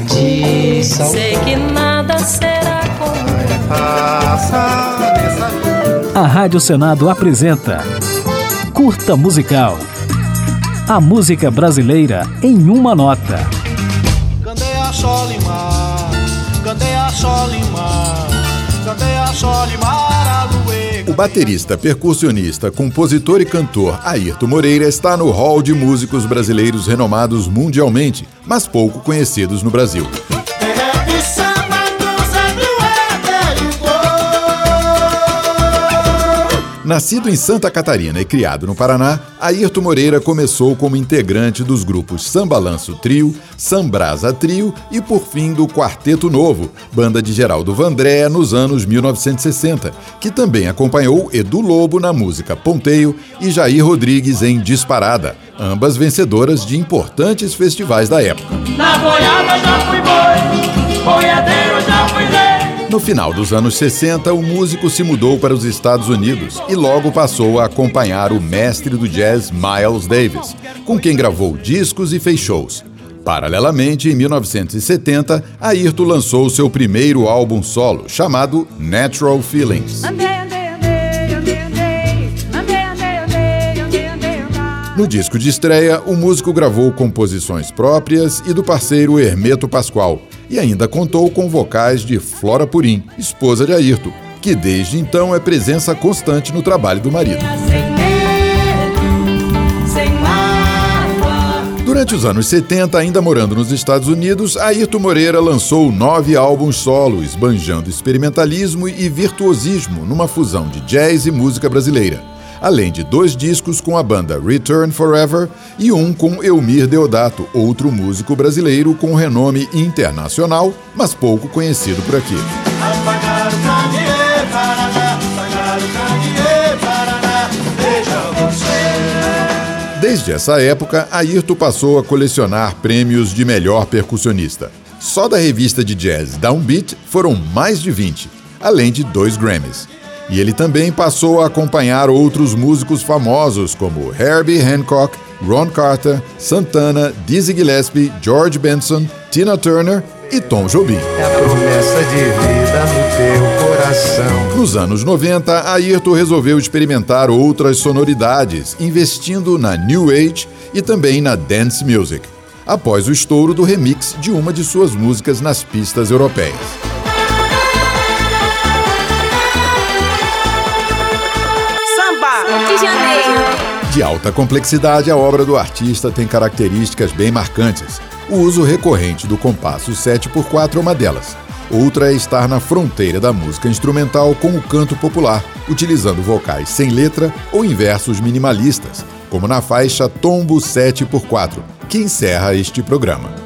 tradição. Sei que nada será como A Rádio Senado apresenta Curta Musical. A música brasileira em uma nota. Candeia Solimar, Candeia Solimar, Candeia baterista, percussionista, compositor e cantor Ayrton Moreira está no hall de músicos brasileiros renomados mundialmente, mas pouco conhecidos no Brasil. Nascido em Santa Catarina e criado no Paraná, Ayrton Moreira começou como integrante dos grupos Sambalanço Trio, Sambrasa Trio e, por fim, do Quarteto Novo, banda de Geraldo Vandré nos anos 1960, que também acompanhou Edu Lobo na música Ponteio e Jair Rodrigues em Disparada, ambas vencedoras de importantes festivais da época. No final dos anos 60, o músico se mudou para os Estados Unidos e logo passou a acompanhar o mestre do jazz Miles Davis, com quem gravou discos e fez shows. Paralelamente, em 1970, Ayrton lançou seu primeiro álbum solo, chamado Natural Feelings. No disco de estreia, o músico gravou composições próprias e do parceiro Hermeto Pascoal, e ainda contou com vocais de Flora Purim, esposa de Ayrton, que desde então é presença constante no trabalho do marido. Durante os anos 70, ainda morando nos Estados Unidos, Ayrton Moreira lançou nove álbuns solo, esbanjando experimentalismo e virtuosismo numa fusão de jazz e música brasileira. Além de dois discos com a banda Return Forever e um com Elmir Deodato, outro músico brasileiro com renome internacional, mas pouco conhecido por aqui. Desde essa época, Ayrton passou a colecionar prêmios de melhor percussionista. Só da revista de jazz Downbeat foram mais de 20, além de dois Grammys. E ele também passou a acompanhar outros músicos famosos como Herbie Hancock, Ron Carter, Santana, Dizzy Gillespie, George Benson, Tina Turner e Tom Jobim. É a promessa de vida no teu coração. Nos anos 90, Ayrton resolveu experimentar outras sonoridades, investindo na New Age e também na Dance Music, após o estouro do remix de uma de suas músicas nas pistas europeias. De alta complexidade, a obra do artista tem características bem marcantes. O uso recorrente do compasso 7x4 é uma delas. Outra é estar na fronteira da música instrumental com o canto popular, utilizando vocais sem letra ou em versos minimalistas, como na faixa Tombo 7x4, que encerra este programa.